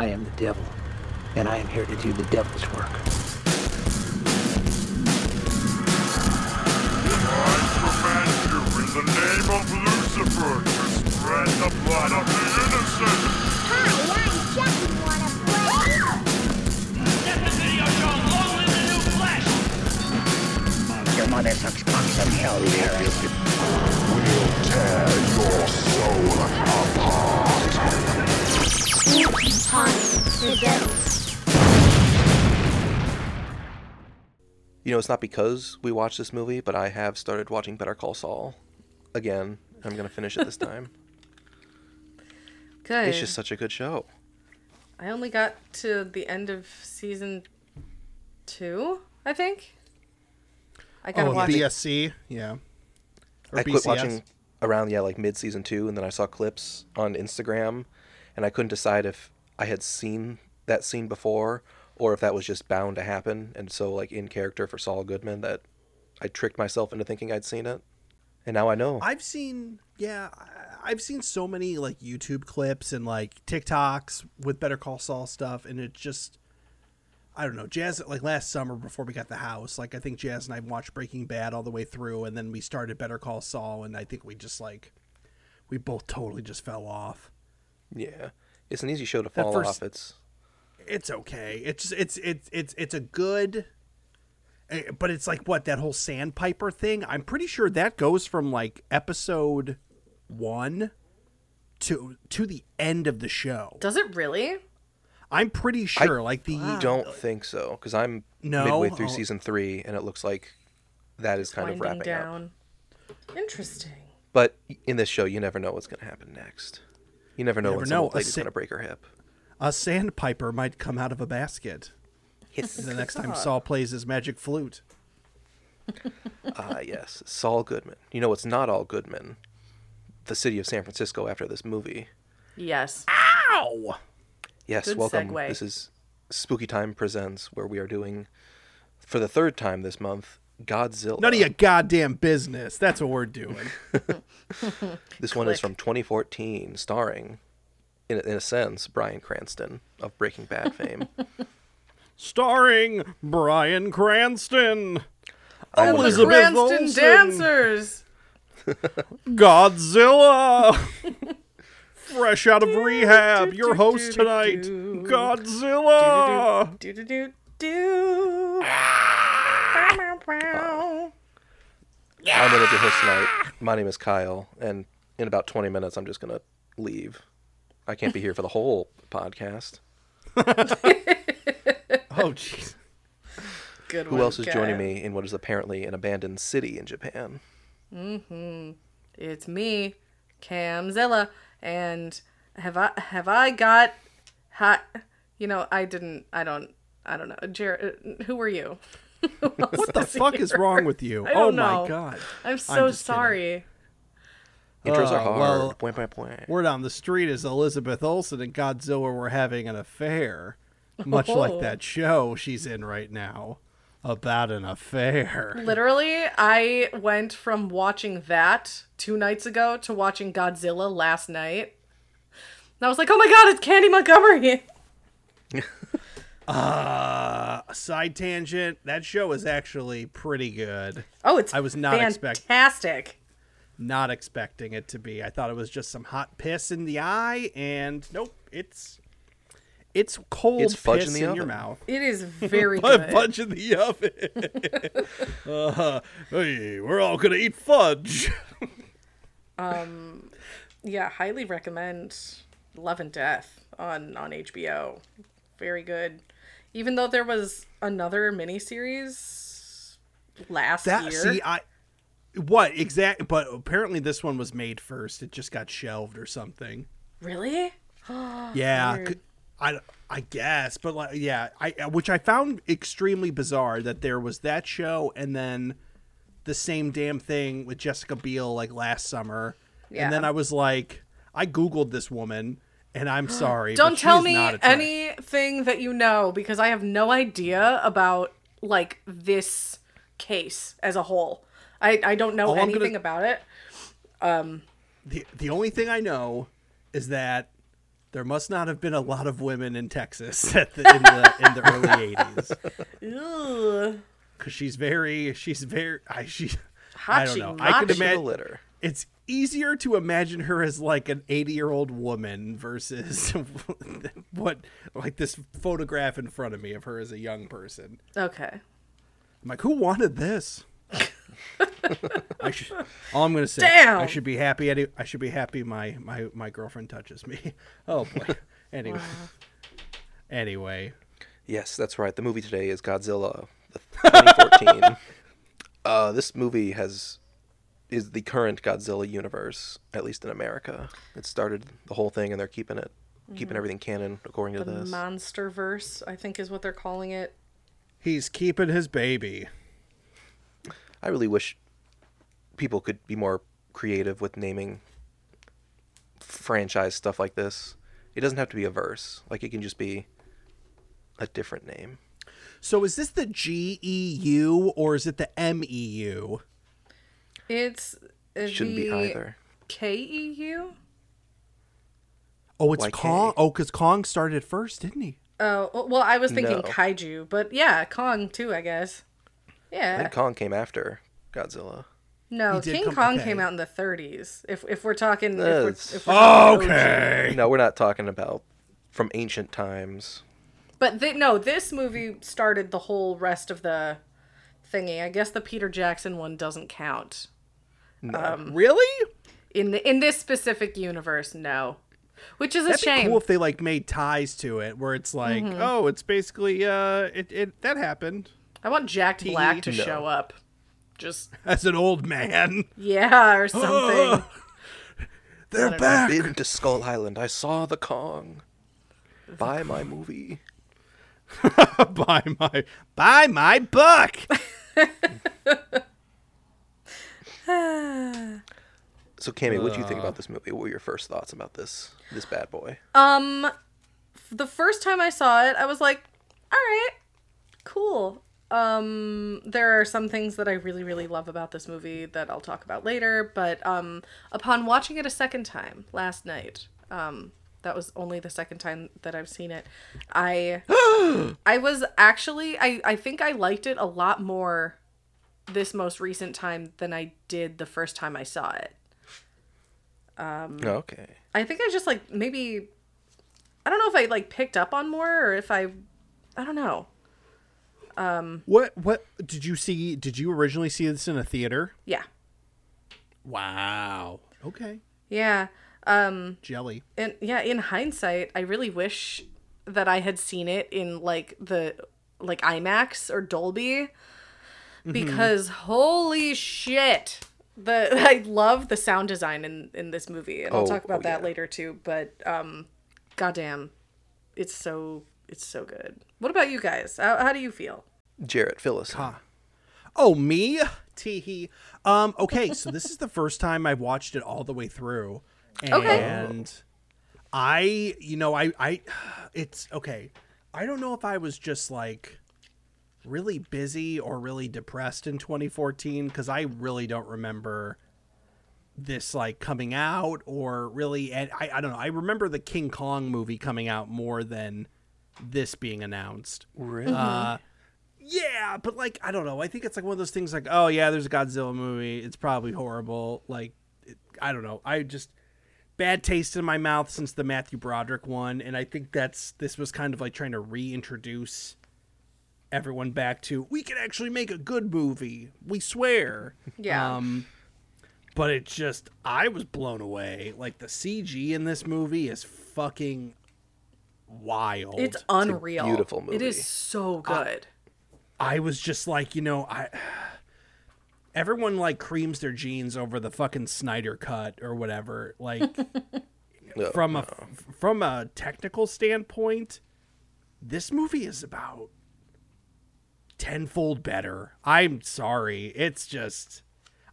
I am the devil, and I am here to do the devil's work. In the name of Lucifer to spread the blood of the innocent. Hi, I'm. Wanna play? Your mother sucks cocks of hell, Paris. We'll tear your soul apart. The devil. You know, it's not because we watched this movie, but I have started watching Better Call Saul again. I'm gonna finish it this time. Good. it's just such a good show. I only got to the end of season two, I think. I gotta Oh, watch it. BSC, yeah. Or I quit watching around yeah like mid season two, and then I saw clips on Instagram, and I couldn't decide if I had seen that scene before or if that was just bound to happen, and so like in character for Saul Goodman that I tricked myself into thinking I'd seen it, and now I know. I've seen, yeah, I've seen so many like YouTube clips and like TikToks with Better Call Saul stuff, and it just, I don't know, Jas. Like last summer before we got the house, like I think Jas and I watched Breaking Bad all the way through, and then we started Better Call Saul, and I think we just like, we both totally just fell off. yeah, it's an easy show to That fall first- off. It's It's okay. It's it's it's it's it's a good. eh, But it's like what that whole sandpiper thing. I'm pretty sure that goes from like episode one to to the end of the show. Does it really? I'm pretty sure. like the I don't think so because I'm No? midway through Oh. season three, and it looks like that is kind of Winding wrapping up. down. Interesting. But in this show, you never know what's going to happen next. You never know never when know. A lady's sa- going to break her hip. a sandpiper might come out of a basket. the next time Saul plays his magic flute. Ah, yes, Saul Goodman. You know, it's not all Goodman. The city of San Francisco after this movie. Yes. Ow! Yes, Good welcome. segue. This is Spooky Time Presents, where we are doing, for the third time this month, Godzilla. None of your goddamn business. That's what we're doing. This one is from 2014, starring, in, in a sense, Bryan Cranston of Breaking Bad fame. Starring Bryan Cranston, Oh, the Elizabeth Cranston Olsen. dancers. Godzilla. Fresh out of rehab, your host do, tonight, do. Godzilla. Do do do do. I'm going to be your host tonight. My name is Kyle, and in about 20 minutes, I'm just going to leave. I can't be here for the whole podcast. Oh, jeez. Good Who one, else is joining me in what is apparently an abandoned city in Japan? Mm-hmm. It's me, Camzilla, and have I have I got hot? You know, I didn't. I don't. I don't know. Jared, who are you? What the fuck is wrong with you? I oh don't my know. god. I'm so just kidding. sorry. Intros are Uh, hard. well, Point by point. Word on the street is Elizabeth Olsen and Godzilla were having an affair, much like Oh. that show she's in right now about an affair. Literally, I went from watching that two nights ago to watching Godzilla last night. And I was like, oh my god, it's Candy Montgomery. Uh, side tangent. That show is actually pretty good. Oh, it's I was not expect- fantastic. Not expecting it to be. I thought it was just some hot piss in the eye, and nope, it's it's cold It's fudge in piss the in, your mouth. It is very A good. fudge in the oven. uh, hey, we're all gonna eat fudge. um, Yeah, highly recommend Love and Death on on HBO. Very good. Even though there was another miniseries last That year. see, I what exactly? But apparently this one was made first. It just got shelved or something. really? Yeah, I I guess, but like yeah, I uh, which I found extremely bizarre that there was that show and then the same damn thing with Jessica Biel like last summer, Yeah. and then I was like, I googled this woman, and I'm sorry, Don't tell me anything that you know because I have no idea about like this case as a whole. I I don't know All anything gonna- about it. Um, the the only thing I know is that There must not have been a lot of women in Texas at the, in the in the early '80s Ugh. because she's very she's very I she Hot I don't know. I could Pick of the imagine litter. it's easier to imagine her as like an 80 year old woman versus what like this photograph in front of me of her as a young person. Okay. I'm like, who wanted this? I should. All I'm gonna say. Damn. I should be happy. Any, I should be happy. My my my girlfriend touches me. Oh boy. Anyway. Anyway. Yes, that's right. The movie today is Godzilla, 2014. uh, this movie has is the current Godzilla universe, at least in America. It started the whole thing, and they're keeping it, keeping mm-hmm. everything canon according to The this. monster verse, I think is what they're calling it. He's keeping his baby. I really wish people could be more creative with naming franchise stuff like this. It doesn't have to be a verse. Like it can just be a different name. So is this the GEU or is it the MEU? It's Shouldn't be the either. KEU. Oh, it's Like Kong. Oh, because Kong started first, didn't he? Oh well, I was thinking No. kaiju, but yeah, Kong too, I guess. I Yeah. think Kong came after Godzilla. No, He King come- Kong okay. came out in the 30s. If if we're talking, if we're, if we're talking OG. Okay. No, we're not talking about from ancient times. But th- no, this movie started the whole rest of the thingy. I guess the Peter Jackson one doesn't count Um, really? in the, in this specific universe. No, which is a That'd be shame. cool if they like made ties to it, where it's like, Mm-hmm. oh, it's basically, uh, it, it that happened I want Jack Black to No. show up. Just as an old man. yeah, or something. They're don't back. Been to Skull Island. I saw the Kong. Buy my movie. buy my buy my book. So, Cammy, what do you think about this movie? What were your first thoughts about this this bad boy? Um, the first time I saw it, I was like, all right, cool. Um, there are some things that I really, really love about this movie that I'll talk about later. But um, upon watching it a second time last night, um, that was only the second time that I've seen it. I I was actually I I think I liked it a lot more this most recent time than I did the first time I saw it. Um, okay. I think I just like maybe I don't know if I like picked up on more or if I I don't know. Um, What what did you see? Did you originally see this in a theater? Yeah. Wow. Okay. Yeah. Um Jelly. and yeah, in hindsight, I really wish that I had seen it in like the like IMAX or Dolby because holy shit. The I love the sound design in in this movie and I'll Oh, talk about oh, that yeah. later too, but um goddamn it's so it's so good. What about you guys? How, how do you feel? Jarrett, fill huh. Oh, me? Teehee. Um, okay, so this is the first time I've watched it all the way through. And Okay. I, you know, I, I, it's okay. I don't know if I was just like really busy or really depressed in 2014 because I really don't remember this like coming out or really, and I, I don't know. I remember the King Kong movie coming out more than this being announced. Really? Uh, yeah, but like I don't know. I think it's like one of those things like, oh yeah, there's a Godzilla movie. It's probably horrible. Like it, I don't know. I just bad taste in my mouth since the Matthew Broderick one, and I think that's this was kind of like trying to reintroduce everyone back to we can actually make a good movie. We swear. Yeah. Um, but it's just I was blown away. Like the CG in this movie is fucking wild. It's unreal. beautiful movie. is so good. I was just like, you know, I everyone like creams their jeans over the fucking Snyder cut or whatever. Like No, from a from a technical standpoint, this movie is about tenfold better. I'm sorry. It's just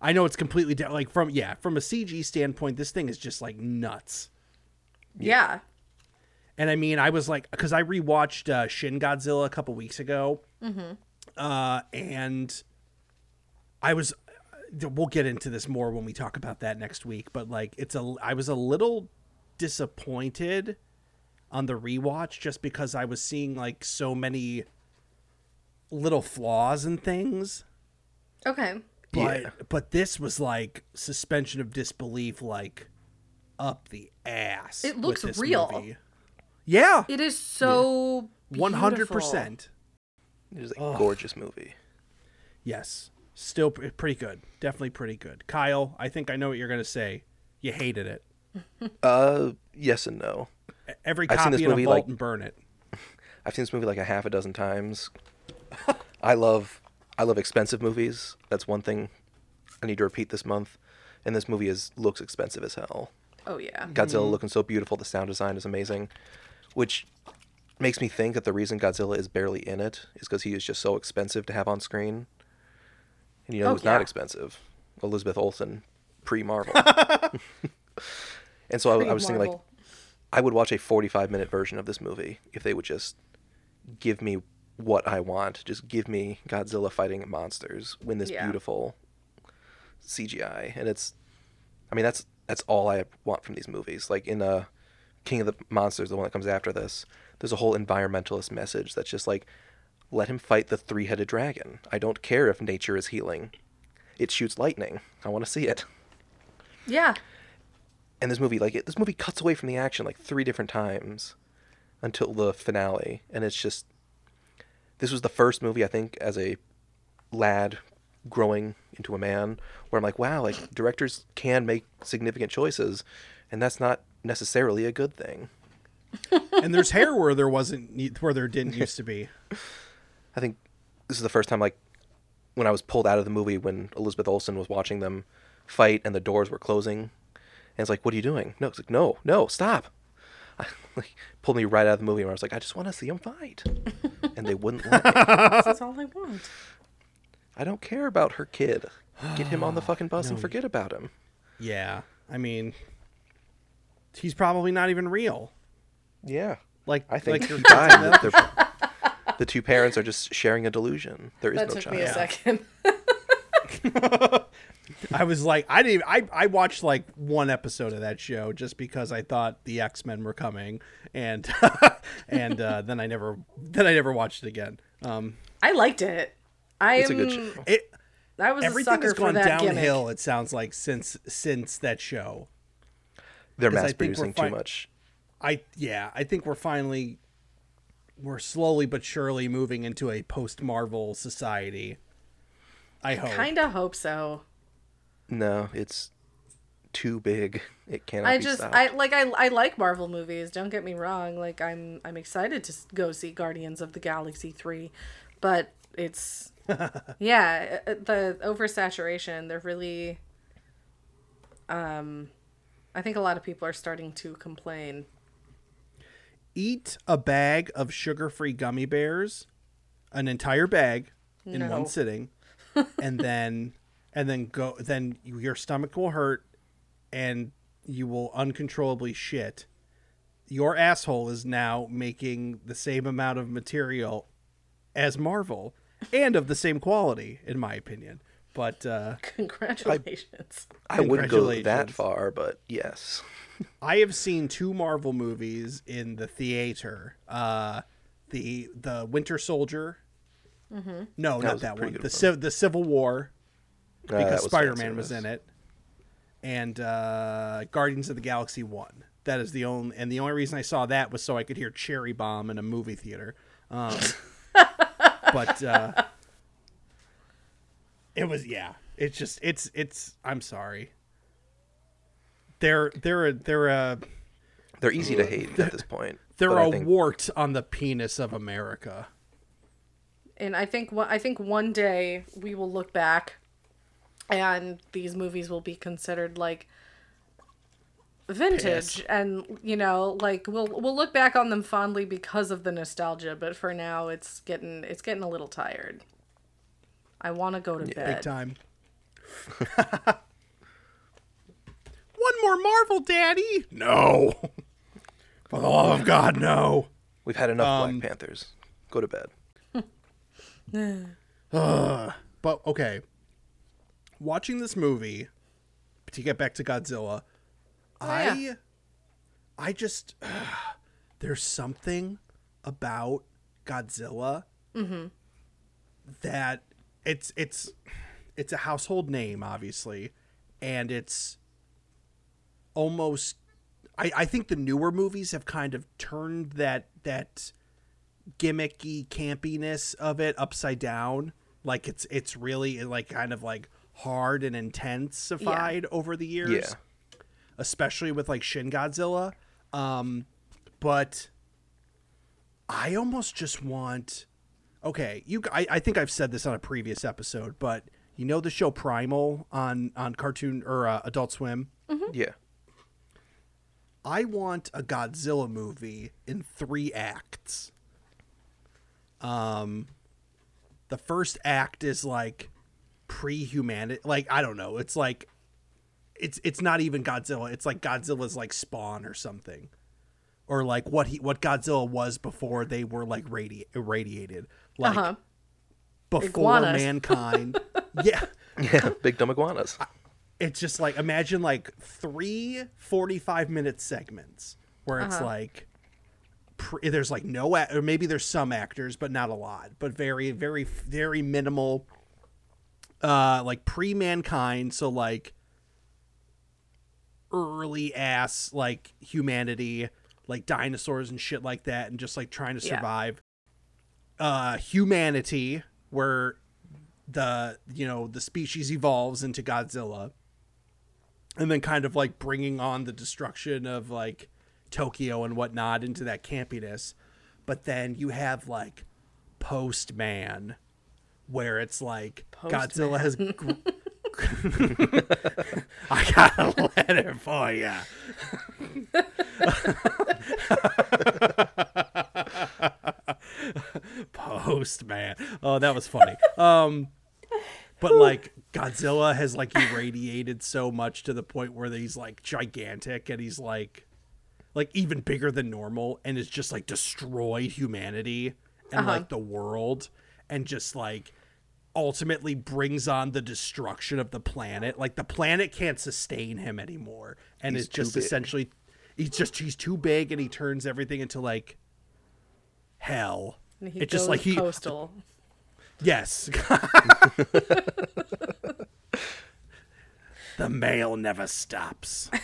I know it's completely di- like from yeah, from a CG standpoint, this thing is just like nuts. yeah. And I mean, I was like, because I rewatched uh, Shin Godzilla a couple weeks ago, uh, and I was. We'll get into this more when we talk about that next week. But like, it's a. I was a little disappointed on the rewatch just because I was seeing like so many little flaws and things. Okay. But Yeah. but this was like suspension of disbelief like up the ass. It with looks this real. movie. Yeah. It is so One hundred beautiful. percent. It is a gorgeous movie. Yes. Still p- pretty good. Definitely pretty good. Kyle, I think I know what you're gonna say. You hated it. Uh, yes and no. Every I've seen this in a movie, vault like- and burn it. I've seen this movie like a half a dozen times. I love I love expensive movies. That's one thing I need to repeat this month. And this movie is looks expensive as hell. Oh yeah. Godzilla mm-hmm. looking so beautiful, the sound design is amazing, which makes me think that the reason Godzilla is barely in it is because he is just so expensive to have on screen. And you know Oh, who's not yeah. expensive? expensive? Elizabeth Olsen, pre Marvel. and so I, I was thinking like I would watch a 45 minute version of this movie if they would just give me what I want. Just give me Godzilla fighting monsters in this Yeah. beautiful CGI. And it's, I mean, that's that's all I want from these movies. Like in uh, King of the Monsters, the one that comes after this, there's a whole environmentalist message that's just like, let him fight the three headed dragon. I don't care if nature is healing. It shoots lightning. I want to see it Yeah. and this movie like it, this movie cuts away from the action like three different times until the finale and it's just this was the first movie i think as a lad growing into a man where i'm like wow like directors can make significant choices and that's not necessarily a good thing. And there's hair where there wasn't where there didn't used to be. i think this is the first time like when i was pulled out of the movie when elizabeth olsen was watching them fight and the doors were closing and it's like what are you doing? No it's like no no stop I, like pulled me right out of the movie where i was like i just want to see them fight and they wouldn't let me That's all I want. i don't care about her kid get him on the fucking bus and forget about him Yeah. I mean he's probably not even real. yeah Like i think like you're died that the two parents are just sharing a delusion there is That no took child me a second. I was like, I didn't. I I watched like one episode of that show just because I thought the X Men were coming, and and uh, then I never then I never watched it again. Um, I liked it. I it's a am. good show it I was a everything sucker has for gone that downhill. gimmick. It sounds like since since that show. they're 'Cause I mass producing fi- too much I yeah, I think we're finally we're slowly but surely moving into a post Marvel society. I hope. Kind of hope so. no it's too big it cannot I be just stopped. I like I I like Marvel movies. Don't get me wrong. Like I'm I'm excited to go see Guardians of the Galaxy 3, but it's yeah, uh, the oversaturation, they're really um I think a lot of people are starting to complain. Eat a bag of sugar-free gummy bears, an entire bag in No. one sitting, and then and then go then your stomach will hurt and you will uncontrollably shit. Your asshole is now making the same amount of material as Marvel and of the same quality in my opinion. But uh Congratulations. I wouldn't go that far, but yes. I have seen two Marvel movies in the theater. Uh, the the Winter Soldier. Mm-hmm. No, That not that one. The one. Civ- the Civil War Uh, because Spider Man was in it, and uh, Guardians of the Galaxy One. That is the only and the only reason I saw that was so I could hear Cherry Bomb in a movie theater. Um, but uh, it was yeah. It's just it's it's. I'm sorry. They're they're a, they're a They're easy to hate at this point. they're a think wart on the penis of America. And I think one- I think one day we will look back and these movies will be considered like vintage Piss. and you know like we'll we'll look back on them fondly because of the nostalgia but for now it's getting it's getting a little tired i want to go to Big bed Big time. One more Marvel, Daddy. No. For the love of God, no. we've had enough Um, Black Panthers. Go to bed. But okay. Watching this movie to get back to Godzilla, I yeah. I just there's something about Godzilla mm-hmm. that it's it's it's a household name, obviously, and it's almost. I, I think the newer movies have kind of turned that that gimmicky campiness of it upside down. Like it's it's really like kind of like hard and intensified over the years Yeah. especially with like Shin Godzilla. Um, but I almost just want. Okay, you. I, I think I've said this on a previous episode, but you know the show Primal on on Cartoon or uh, Adult Swim. Yeah. I want a Godzilla movie in three acts. Um, the first act is like pre-humanity, like I don't know. It's like it's it's not even Godzilla. It's like Godzilla's like spawn or something, or like what he what Godzilla was before they were like radi- irradiated, like Uh-huh. before Iguanas. mankind. yeah, Yeah. Big dumb iguanas. it's just like imagine like three 45 minute segments where it's like pre- there's like no or maybe there's some actors but not a lot but very very very minimal uh like pre-mankind so like early ass like humanity like dinosaurs and shit like that and just like trying to Yeah. survive uh humanity where the you know the species evolves into Godzilla and then kind of like bringing on the destruction of like Tokyo and whatnot into that campiness but then you have like Postman where it's like Godzilla has gr- I got a letter for you. Postman. Oh, that was funny. Um, but like Godzilla has like irradiated so much to the point where he's like gigantic and he's like like even bigger than normal and has just like destroyed humanity and uh-huh. like the world and just like ultimately brings on the destruction of the planet. Like the planet can't sustain him anymore and He's is just big. essentially he's just he's too big and he turns everything into like hell. And It's just like he postal. Yes. the mail never stops.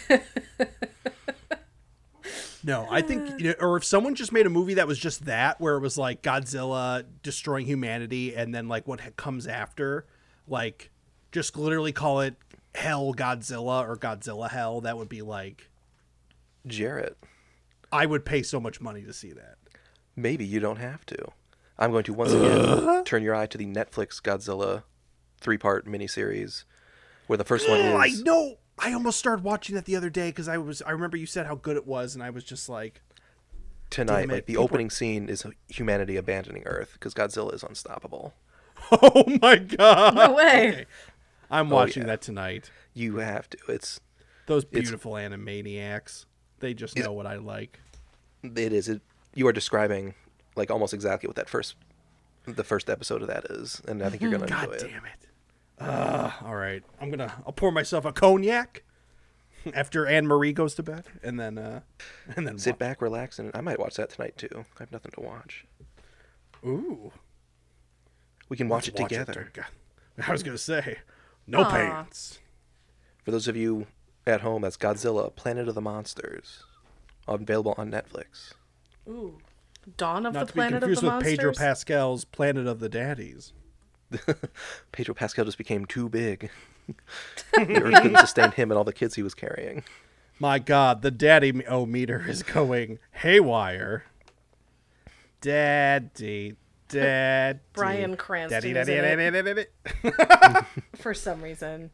no, I think, you know, or if someone just made a movie that was just that, where it was like Godzilla destroying humanity, and then like what comes after, like just literally call it Hell Godzilla or Godzilla Hell, that would be like, Jarrett. I would pay so much money to see that. Maybe you don't have to. I'm going to once again turn your eye to the Netflix Godzilla three part miniseries, where the first one Oh, I is know. I almost started watching that the other day because I was. I remember you said how good it was, and I was just like, tonight. Like the people- opening scene is humanity abandoning Earth because Godzilla is unstoppable. "Oh my god!" No way. I'm Oh, watching yeah. that tonight. You have to. It's Those beautiful animaniacs. They just know what I like. it is. It, you are describing like almost exactly what that first the first episode of that is, and I think you're gonna God enjoy it. damn it. Uh, all right. I'm gonna. I'll pour myself a cognac after Anne Marie goes to bed, and then uh, and then Sit watch. back, relax, and I might watch that tonight too. I have nothing to watch. Ooh. We can watch it Watch together. God. I was gonna say, no Aw. pants. For those of you at home, that's Godzilla: Planet of the Monsters, available on Netflix. Ooh. Dawn of Not the to be Planet of confused the with Monsters. Pedro Pascal's Planet of the Daddies. Pedro Pascal just became too big. the Earth couldn't sustain him and all the kids he was carrying. My God, the daddy o oh, meter is going haywire. Daddy, daddy. Bryan Cranston Daddy, is daddy, daddy, daddy, daddy. For some reason.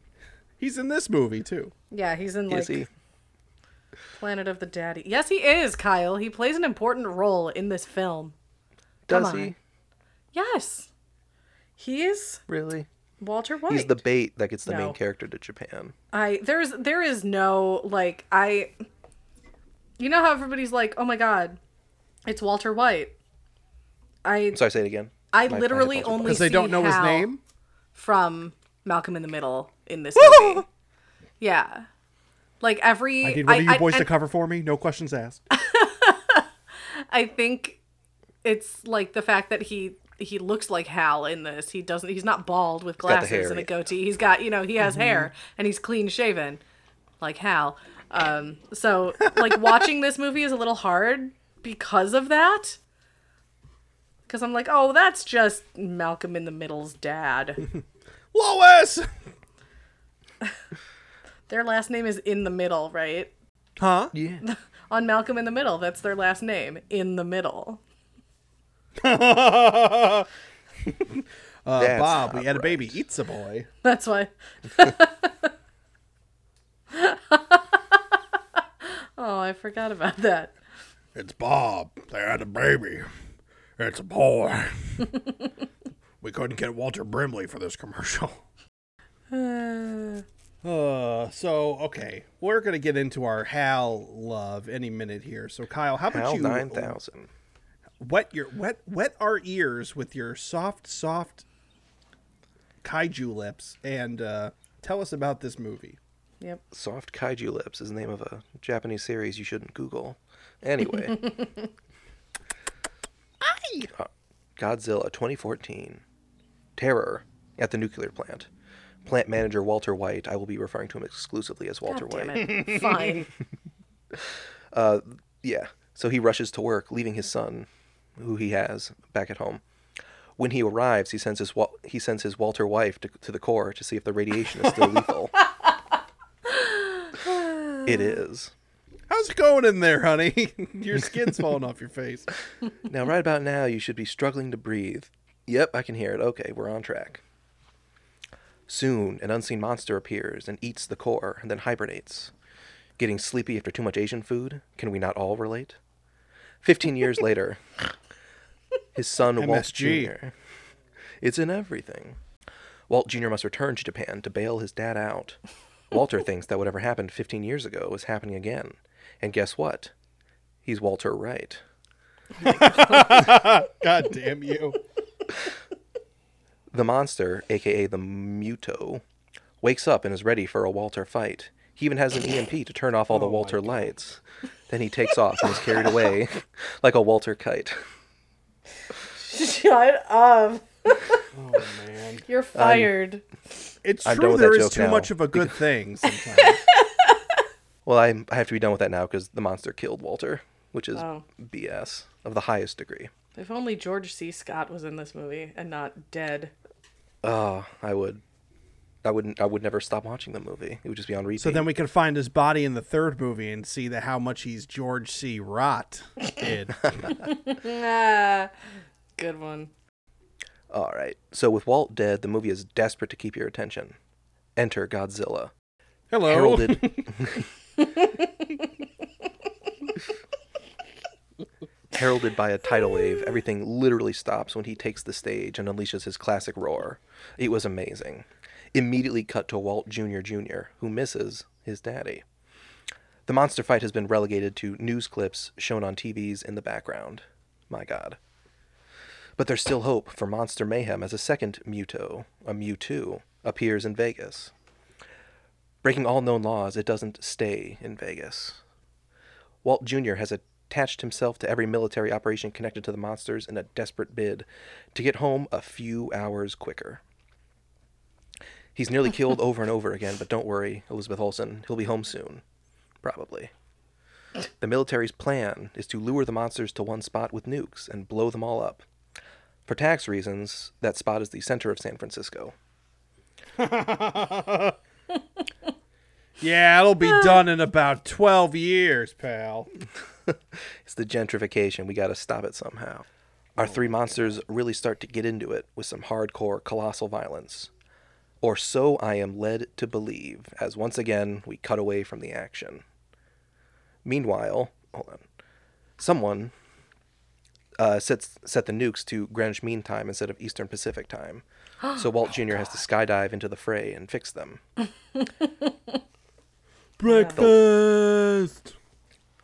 He's in this movie too. Yeah, he's in like Is he? Planet of the Daddy. Yes, he is, Kyle. He plays an important role in this film. Does Come he? on. Yes. He is Really? Walter White. He's the bait that gets the No. main character to Japan. I there's there is no like I you know how everybody's like, "Oh my god, it's Walter White." I Sorry, say it again. I My- my literally apologies. only Because they don't know his name. from Malcolm in the Middle in this movie. yeah. Like every I need one of you boys to cover for me. No questions asked. I think it's like the fact that he he looks like Hal in this. He doesn't. He's not bald with glasses hair, and a yeah. goatee. He's got you know he has hair and he's clean shaven, like Hal. Um, so like watching this movie is a little hard because of that. Because I'm like, oh, that's just Malcolm in the Middle's dad. Lois. Their last name is in the middle, right? Huh? Yeah. On Malcolm in the Middle, that's their last name, in the middle. Uh, Bob, we not had a baby. Eats a boy. That's why. oh, I forgot about that. It's Bob. They had a baby. It's a boy. we couldn't get Walter Brimley for this commercial. Uh, Uh, so okay, we're gonna get into our Hal love any minute here. So Kyle, how about Hal you nine thousand. Wet your wet wet our ears with your soft soft kaiju lips and uh, tell us about this movie. yep. Soft Kaiju Lips is the name of a Japanese series you shouldn't Google. Anyway. Uh, Godzilla 2014. Terror at the nuclear plant. Plant manager Walter White, I will be referring to him exclusively as Walter God damn White. it. Fine. Yeah. So he rushes to work, leaving his son, who he has, back at home. When he arrives, he sends his Wal- he sends his Walter wife to, to the core to see if the radiation is still lethal. it is. How's it going in there, honey? your skin's falling off your face. Now, right about now, you should be struggling to breathe. Yep, I can hear it. Okay, we're on track. Soon, an unseen monster appears and eats the core and then hibernates. Getting sleepy after too much Asian food? Can we not all relate? Fifteen years later, his son Walt Jr. It's in everything. Walt Jr. must return to Japan to bail his dad out. Walter thinks that whatever happened 15 years ago is happening again. And guess what? He's Walter Wright. God damn you. The monster, aka the Muto, wakes up and is ready for a Walter fight. He even has an EMP to turn off all the oh Walter lights. Then he takes off and is carried away like a Walter kite. Shut up. Oh man. You're fired. It's I'm done true with there that is joke too now. much of a good thing sometimes. Well, I, I have to be done with that now because the monster killed Walter, which is Oh. BS of the highest degree. if only George C. Scott was in this movie and not dead. Oh, I would, I wouldn't, I would never stop watching the movie. It would just be on repeat. so then we can find his body in the third movie and see that how much he's George C. Rot did. Ah, good one. All right. So with Walt dead, the movie is desperate to keep your attention. Enter Godzilla. Hello. heralded heralded by a tidal wave everything literally stops when he takes the stage and unleashes his classic roar it was amazing immediately cut to walt jr jr who misses his daddy the monster fight has been relegated to news clips shown on tvs in the background my god but there's still hope for monster mayhem as a second muto a mewtwo appears in vegas Breaking all known laws, it doesn't stay in Vegas. Walt Jr. has attached himself to every military operation connected to the monsters in a desperate bid to get home a few hours quicker. He's nearly killed over and over again, but don't worry, Elizabeth Olsen, he'll be home soon. Probably. The military's plan is to lure the monsters to one spot with nukes and blow them all up. For tax reasons, that spot is the center of San Francisco. yeah, it'll be ah. done in about 12 years, pal. It's the gentrification. We got to stop it somehow. Our three oh monsters really start to get into it with some hardcore, colossal violence. Or so I am led to believe, as once again we cut away from the action. Meanwhile, hold on. Someone uh, sets, set the nukes to Greenwich Mean Time instead of Eastern Pacific Time. So Walt Jr. has to skydive into the fray and fix them. Breakfast.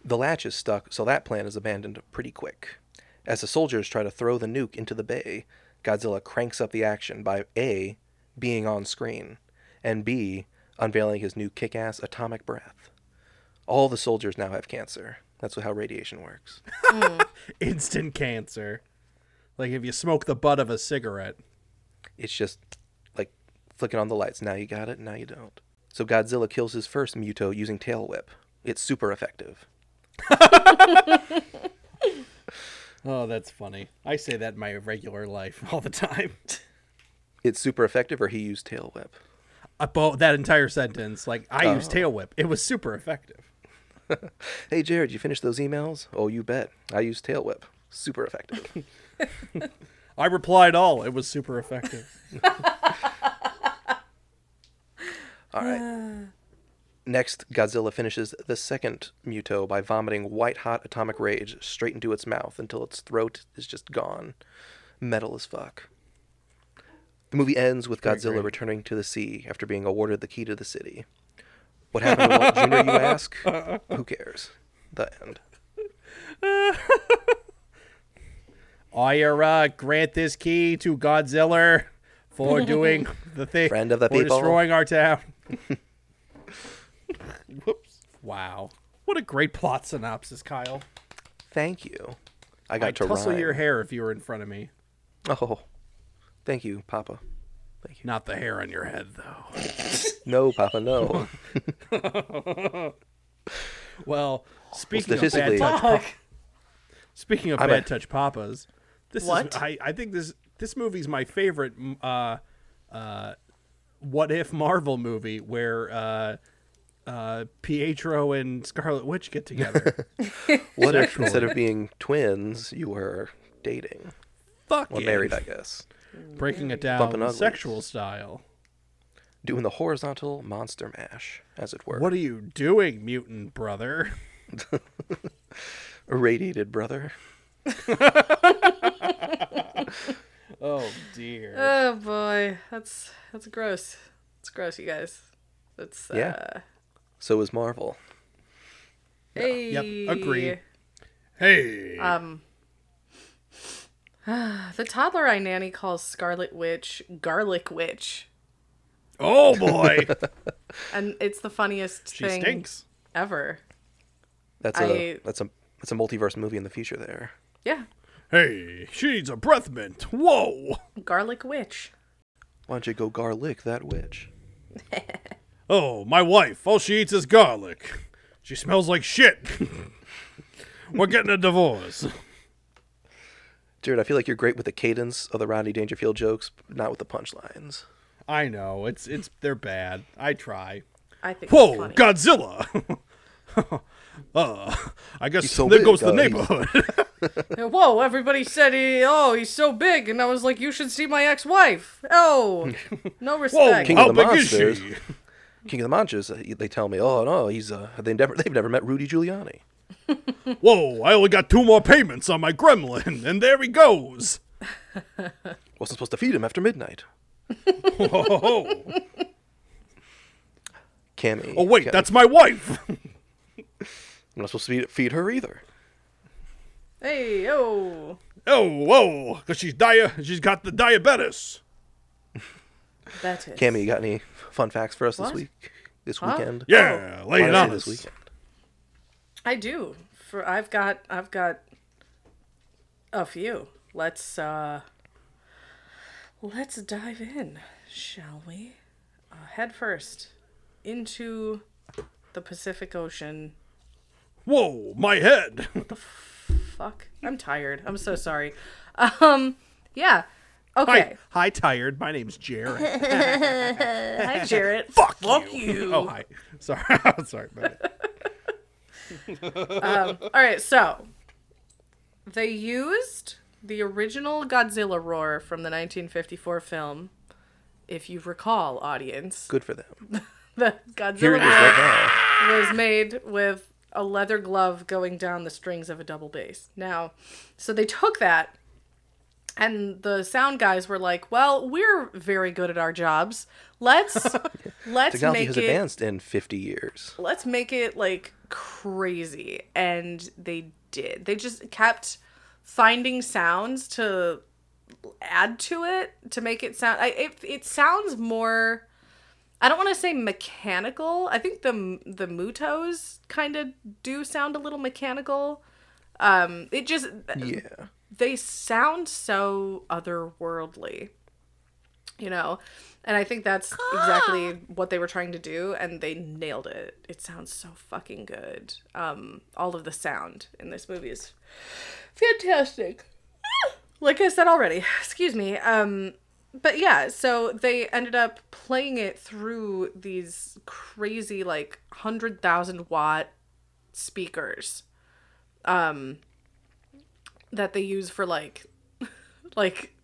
The latch is stuck, so that plan is abandoned pretty quick. As the soldiers try to throw the nuke into the bay, Godzilla cranks up the action by A, being on screen, and B, unveiling his new kick ass atomic breath. All the soldiers now have cancer, That's how radiation works. Instant cancer. Like if you smoke the butt of a cigarette. It's just like flicking on the lights. Now you got it, now you don't. So Godzilla kills his first Muto using Tail Whip. It's super effective. Oh, that's funny. I say that in my regular life all the time. It's super effective, or he used Tail Whip. Uh, About that entire sentence, like I Oh. use tail whip. It was super effective. Hey Jared, you finished those emails? Oh, you bet. I used Tail Whip. Super effective. I replied all. It was super effective. All right. Next, Godzilla finishes the second Muto by vomiting white hot atomic rage straight into its mouth until its throat is just gone. Metal as fuck. The movie ends with Very Godzilla great. returning to the sea after being awarded the key to the city. What happened to Walt Jr., you ask? Who cares? The end. I uh, grant this key to Godzilla for doing the thing. Friend of the for people. destroying our town. Whoops. Wow. What a great plot synopsis, Kyle. Thank you. I got I'd to tussle rhyme. your hair if you were in front of me. Oh, thank you, Papa. Thank you. Not the hair on your head, though. No, Papa, no. Well, speaking of bad touch, Fuck. speaking of I'm bad a- touch papas, this What? is I, I think this this movie's my favorite uh uh what if Marvel movie where uh uh Pietro and Scarlet Witch get together. What if instead of being twins, you were dating? Fuck Well, yeah. married, I guess. Breaking it down sexual style. Doing the horizontal monster mash, as it were. What are you doing, mutant brother? Irradiated brother. Oh dear. Oh boy, that's that's gross. It's gross, you guys. That's uh, Yeah. So is Marvel. Hey. Yep, agree. Hey. Um. The toddler I nanny calls Scarlet Witch Garlic Witch, oh boy. and it's the funniest she thing stinks. ever. That's a I- that's a that's a multiverse movie in the future. There. Yeah, Hey, she needs a breath mint. Whoa. Garlic Witch. Why don't you go garlic that witch? Oh, my wife. All she eats is garlic. She smells like shit. We're getting a divorce. Jared, I feel like you're great with the cadence of the Rodney Dangerfield jokes, but not with the punchlines. I know it's it's they're bad. I try. I think. Whoa, funny. Godzilla. uh, I guess so there big, goes the uh, he's- neighborhood. Whoa! Everybody said he. Oh, he's so big, and I was like, you should see my ex-wife. Oh, no Whoa, respect. King how of the big Monsters. is she? King of the Monsters, uh, they tell me, oh no, he's uh, they never they've never met Rudy Giuliani. Whoa, I only got two more payments on my gremlin, and there he goes. Wasn't supposed to feed him after midnight. Whoa. Cammy. oh wait, Cammy. that's my wife. I'm not supposed to feed, feed her either. Hey, oh, Oh, whoa, because she's dia- she's got the diabetes. that is. Cammy, you got any fun facts for us What? this week? This Huh? weekend? Yeah, oh. lay it Honestly, on this us. weekend. I do. For I've got I've got a few. Let's uh let's dive in, shall we? Uh, head first into the Pacific Ocean. Whoa, my head. What the f- fuck. I'm tired. I'm so sorry. Um yeah. Okay. Hi, hi, tired. My name's Jared. Hi, Jared. Fuck, Fuck you. you. Oh, hi. Sorry, sorry about it. Um, all right, so they used the original Godzilla roar from the 1954 film. If you recall, audience, Good for them. the Godzilla is right roar was made with a leather glove going down the strings of a double bass. Now, so they took that and the sound guys were like, "Well, we're very good at our jobs. Let's let's Technology make has it advanced in 50 years. let's make it like crazy and they did they just kept finding sounds to add to it to make it sound I, it, it sounds more I don't want to say mechanical. I think the the Mutos kind of do sound a little mechanical. Um, it just Yeah. they sound so otherworldly, you know, and I think that's exactly what they were trying to do, and they nailed it. It sounds so fucking good. Um, all of the sound in this movie is fantastic. like I said already, excuse me. Um, but yeah, so they ended up playing it through these crazy like hundred thousand watt speakers, um, that they use for like, like,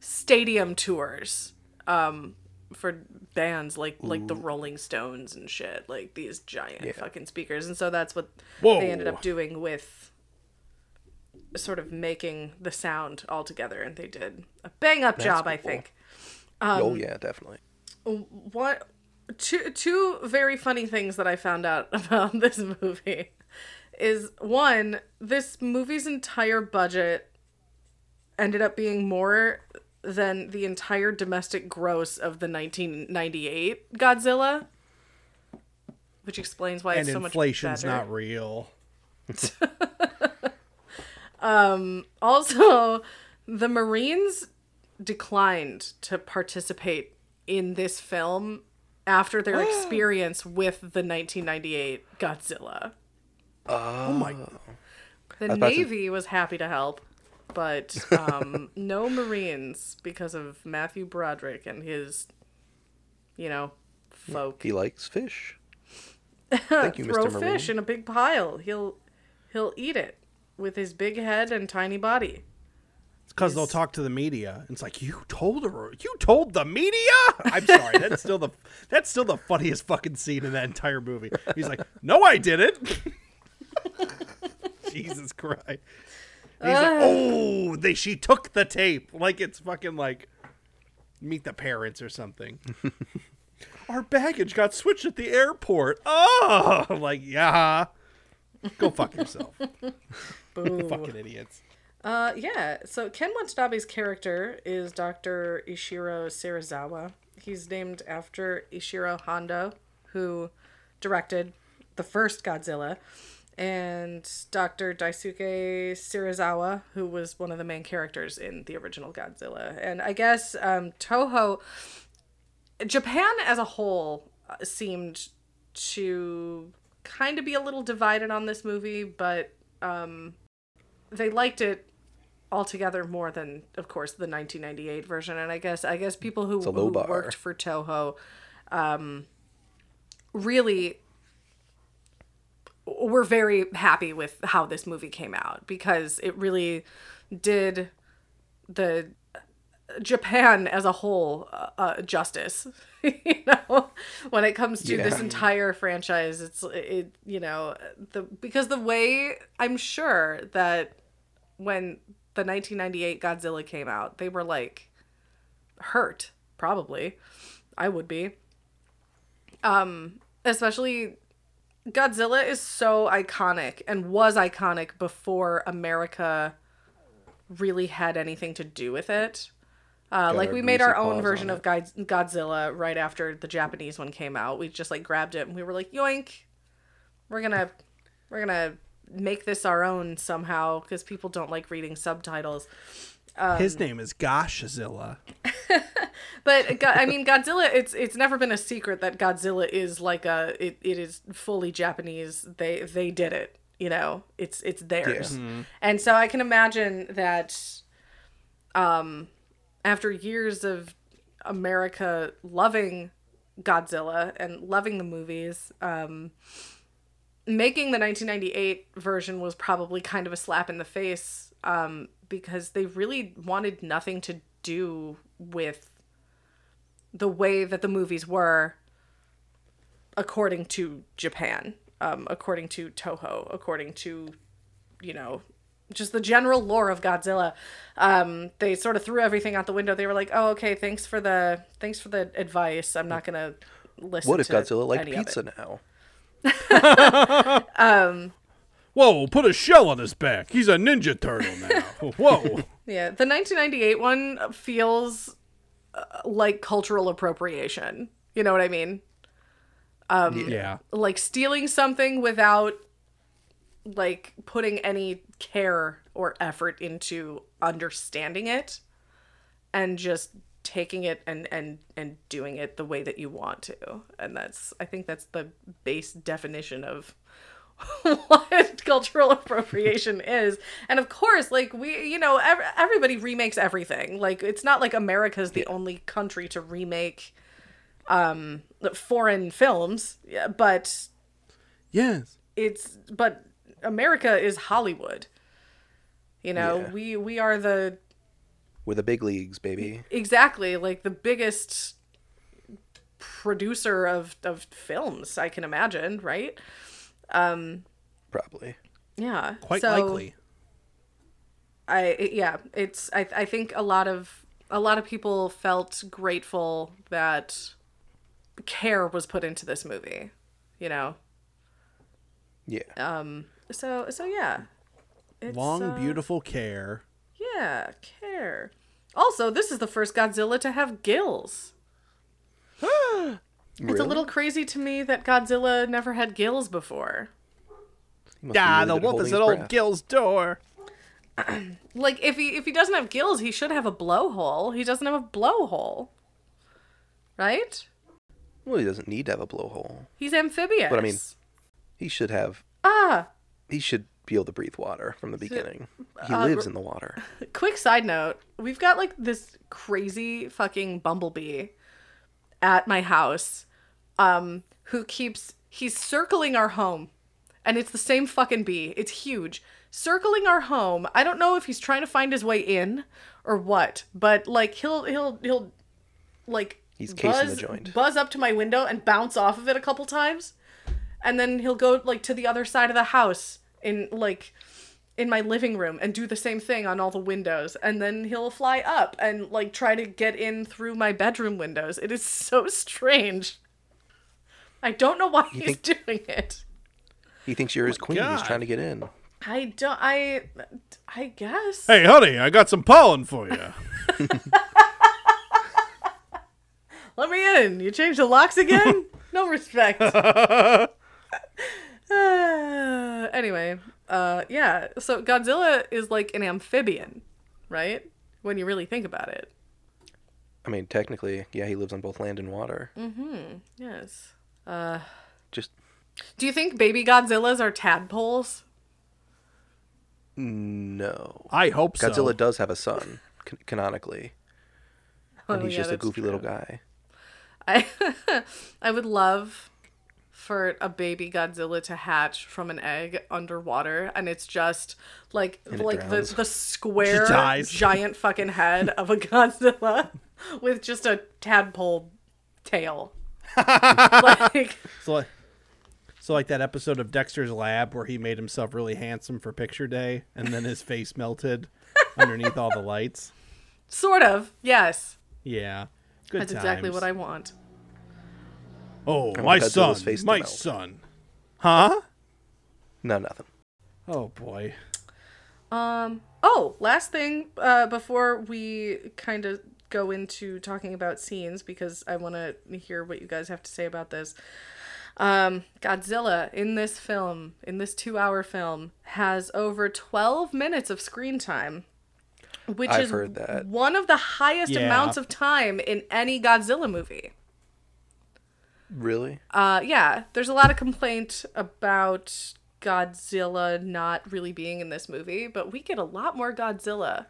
stadium tours, um, for bands like like the Rolling Stones and shit, like these giant fucking speakers, and so that's what they ended up doing with sort of making the sound all together. And they did a bang up job i cool. think. Oh yeah, definitely. what two two very funny things that i found out about this movie is one this movie's entire budget ended up being more than the entire domestic gross of the 1998 godzilla which explains why and it's so much inflation's better. not real. Um, also, the Marines declined to participate in this film after their experience with the 1998 Godzilla. Oh my! God. The about to- Navy was happy to help, but um, no Marines because of Matthew Broderick and his, you know, folk. He likes fish. Thank you, Throw Mr. Marine. fish in a big pile. He'll he'll eat it with his big head and tiny body. It's because they'll talk to the media. It's like you told her. You told the media. I'm sorry. That's still the that's still the funniest fucking scene in that entire movie. He's like, no, I didn't. Jesus Christ. And he's like, oh, they she took the tape. Like it's fucking like meet the parents or something. Our baggage got switched at the airport. Oh, I'm like yeah. Go fuck yourself. fucking idiots. Uh, yeah. So Ken Watanabe's character is Dr. Ishiro Serizawa. He's named after Ishiro Honda, who directed the first Godzilla, and Dr. Daisuke Serizawa, who was one of the main characters in the original Godzilla. And I guess um, Toho, Japan as a whole, uh, seemed to kind of be a little divided on this movie, but um, they liked it altogether more than of course the 1998 version and i guess i guess people who, who worked for toho um really were very happy with how this movie came out because it really did the Japan as a whole uh, uh, justice. you know, when it comes to this entire franchise, it's it you know the because the way I'm sure that when the 1998 Godzilla came out, they were like hurt probably. I would be. Um especially Godzilla is so iconic and was iconic before America really had anything to do with it. Uh, like we made our own version of God- Godzilla right after the Japanese one came out. We just like grabbed it and we were like, "Yoink! We're gonna, we're gonna make this our own somehow because people don't like reading subtitles." Um, His name is Goshzilla. But I mean, Godzilla. It's it's never been a secret that Godzilla is like a it, it is fully Japanese. They they did it. You know, it's it's theirs. And so I can imagine that, um, after years of America loving Godzilla and loving the movies, um, making the 1998 version was probably kind of a slap in the face um, because they really wanted nothing to do with the way that the movies were according to Japan, um, according to Toho, according to, you know, just the general lore of Godzilla. Um, they sort of threw everything out the window. They were like, "Oh, okay, thanks for the thanks for the advice. I'm not gonna listen." What if to Godzilla liked any of it." pizza now? um, Whoa, put a shell on his back. He's a ninja turtle now. Whoa. Yeah, the 1998 one feels like cultural appropriation. You know what I mean? Um, yeah. Like stealing something without like putting any care or effort into understanding it and just taking it and and and doing it the way that you want to. And that's I think that's the base definition of what cultural appropriation is. And of course, like we, you know, ev- everybody remakes everything. Like it's not like America's the only country to remake um foreign films, yeah, but Yes. it's but America is Hollywood. You know, Yeah. we we are the We're the big leagues, baby. exactly like the biggest producer of of films I can imagine, right? Probably. Yeah. Quite so likely. I yeah, it's I I think a lot of a lot of people felt grateful that care was put into this movie, you know. Yeah. Um so so yeah. It's, Long, uh, beautiful care. Yeah, care. Also, this is the first Godzilla to have gills. It's a little crazy to me that Godzilla never had gills before. He Ah, the wolf is at old Gill's door. Like if he if he doesn't have gills, he should have a blowhole. He doesn't have a blowhole. Right? Well, he doesn't need to have a blowhole. He's amphibious. But I mean- He should have. ah, He should be able to breathe water from the beginning. He uh, lives in the water. quick side note we've got like this crazy fucking bumblebee at my house um who keeps he's circling our home. And it's the same fucking bee. It's huge. Circling our home. I don't know if he's trying to find his way in or what but like he'll he'll he'll like He's casing the buzz, joint. buzz up to my window and bounce off of it a couple times. And then he'll go like to the other side of the house in like in my living room and do the same thing on all the windows. And then he'll fly up and like try to get in through my bedroom windows. It is so strange i don't know why he's doing it He thinks you're his queen. He's trying to get in. i don't i i guess Hey, honey, I got some pollen for you. let me in you changed the locks again no respect Uh, anyway uh yeah so godzilla is like an amphibian right when you really think about it I mean, technically, yeah, he lives on both land and water. Mm. Hmm. Yes Uh, just Do you think baby Godzillas are tadpoles? no. I hope so. Godzilla does have a son, can- canonically, oh, and Oh, he's yeah, just a that's goofy little guy. I I would love for a baby Godzilla to hatch from an egg underwater and it's just like it like the, drowns. the square giant fucking head of a Godzilla with just a tadpole tail. like So like, so like that episode of Dexter's Lab where he made himself really handsome for picture day, and then his face melted underneath all the lights. sort of. Yes. Yeah, good. That's exactly what I want. Oh, I my want son, face my melt. son. Huh? No, nothing. Oh boy. Um. Oh, last thing uh, before we kind of go into talking about scenes, because I want to hear what you guys have to say about this. Um, Godzilla in this film, in this two-hour film, has over twelve minutes of screen time, which I've is heard that. one of the highest Yeah. amounts of time in any Godzilla movie. Really? Uh, yeah, there's a lot of complaint about Godzilla not really being in this movie, but we get a lot more Godzilla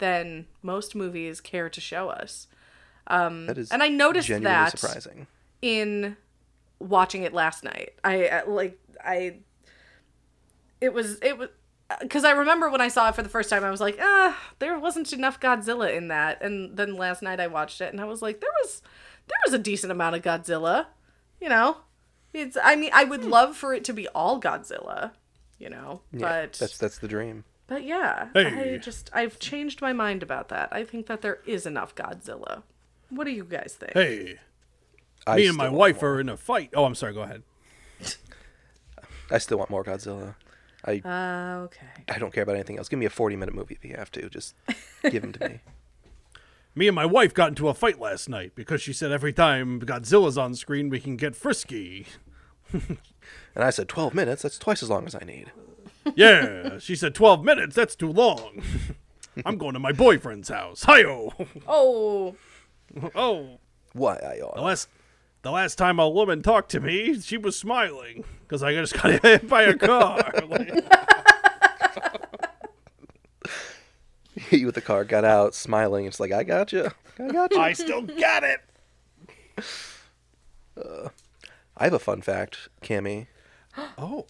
than most movies care to show us. that is. and I noticed that- surprising. In watching it last night, I like I. It was it was because I remember when I saw it for the first time, I was like, ah, there wasn't enough Godzilla in that, and then last night I watched it and I was like, there was there was a decent amount of Godzilla, you know. It's I mean I would love for it to be all Godzilla, you know, Yeah, but that's that's the dream. But yeah, Hey. I just I've changed my mind about that. I think that there is enough Godzilla. What do you guys think? Hey, I me and my wife more. are in a fight. Oh, I'm sorry. Go ahead. I still want more Godzilla. I Uh, okay. I don't care about anything else. Give me a 40 minute movie if you have to. Just give them to me. Me and my wife got into a fight last night because she said every time Godzilla's on screen we can get frisky. And I said, 12 minutes? That's twice as long as I need. Yeah, she said 12 minutes, that's too long. I'm going to my boyfriend's house. Hi-yo. Oh, Oh, Why I the last the last time a woman talked to me, she was smiling because I just got hit by a car. Like, Hit you with the car, got out, smiling. It's like, I got you. I got you. I still got it. Uh, I have a fun fact, Cammy. Oh,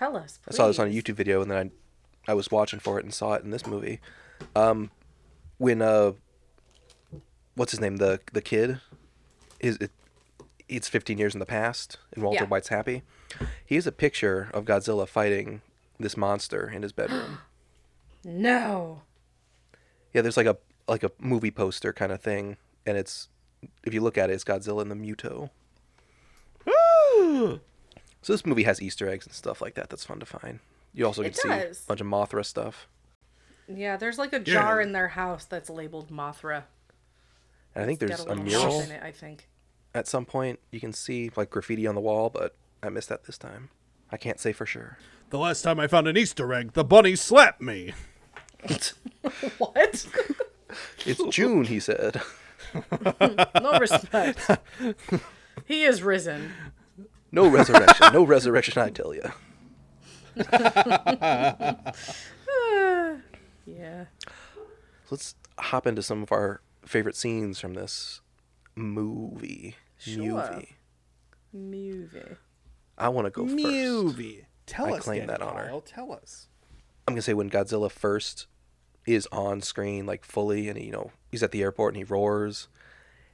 tell us. I saw this on a. YouTube video, and then I, I was watching for it and saw it in this movie. Um, when uh, what's his name? The the kid, is it? It's 15 years in the past, and Walter Yeah. White's happy. He has a picture of Godzilla fighting this monster in his bedroom. No. yeah, there's like a like a movie poster kind of thing, and it's if you look at it, it's Godzilla and the Muto. So this movie has Easter eggs and stuff like that. That's fun to find. You also It can see does. a bunch of Mothra stuff. Yeah, there's like a jar Yeah. in their house that's labeled Mothra. And I think It's there's got a little mural moth in it, I think. at some point. You can see like graffiti on the wall, but I missed that this time. I can't say for sure. the last time I found an Easter egg, the bunny slapped me. What? It's June, he said. no respect. he is risen. No resurrection. no resurrection, I tell you. Yeah. Let's hop into some of our favorite scenes from this movie. Sure. Movie. Movie. I want to go first. Movie. Tell I us, claim Danny that honor. Lyle, Tell us. I'm gonna say when Godzilla first is on screen, like fully, and you know he's at the airport and he roars,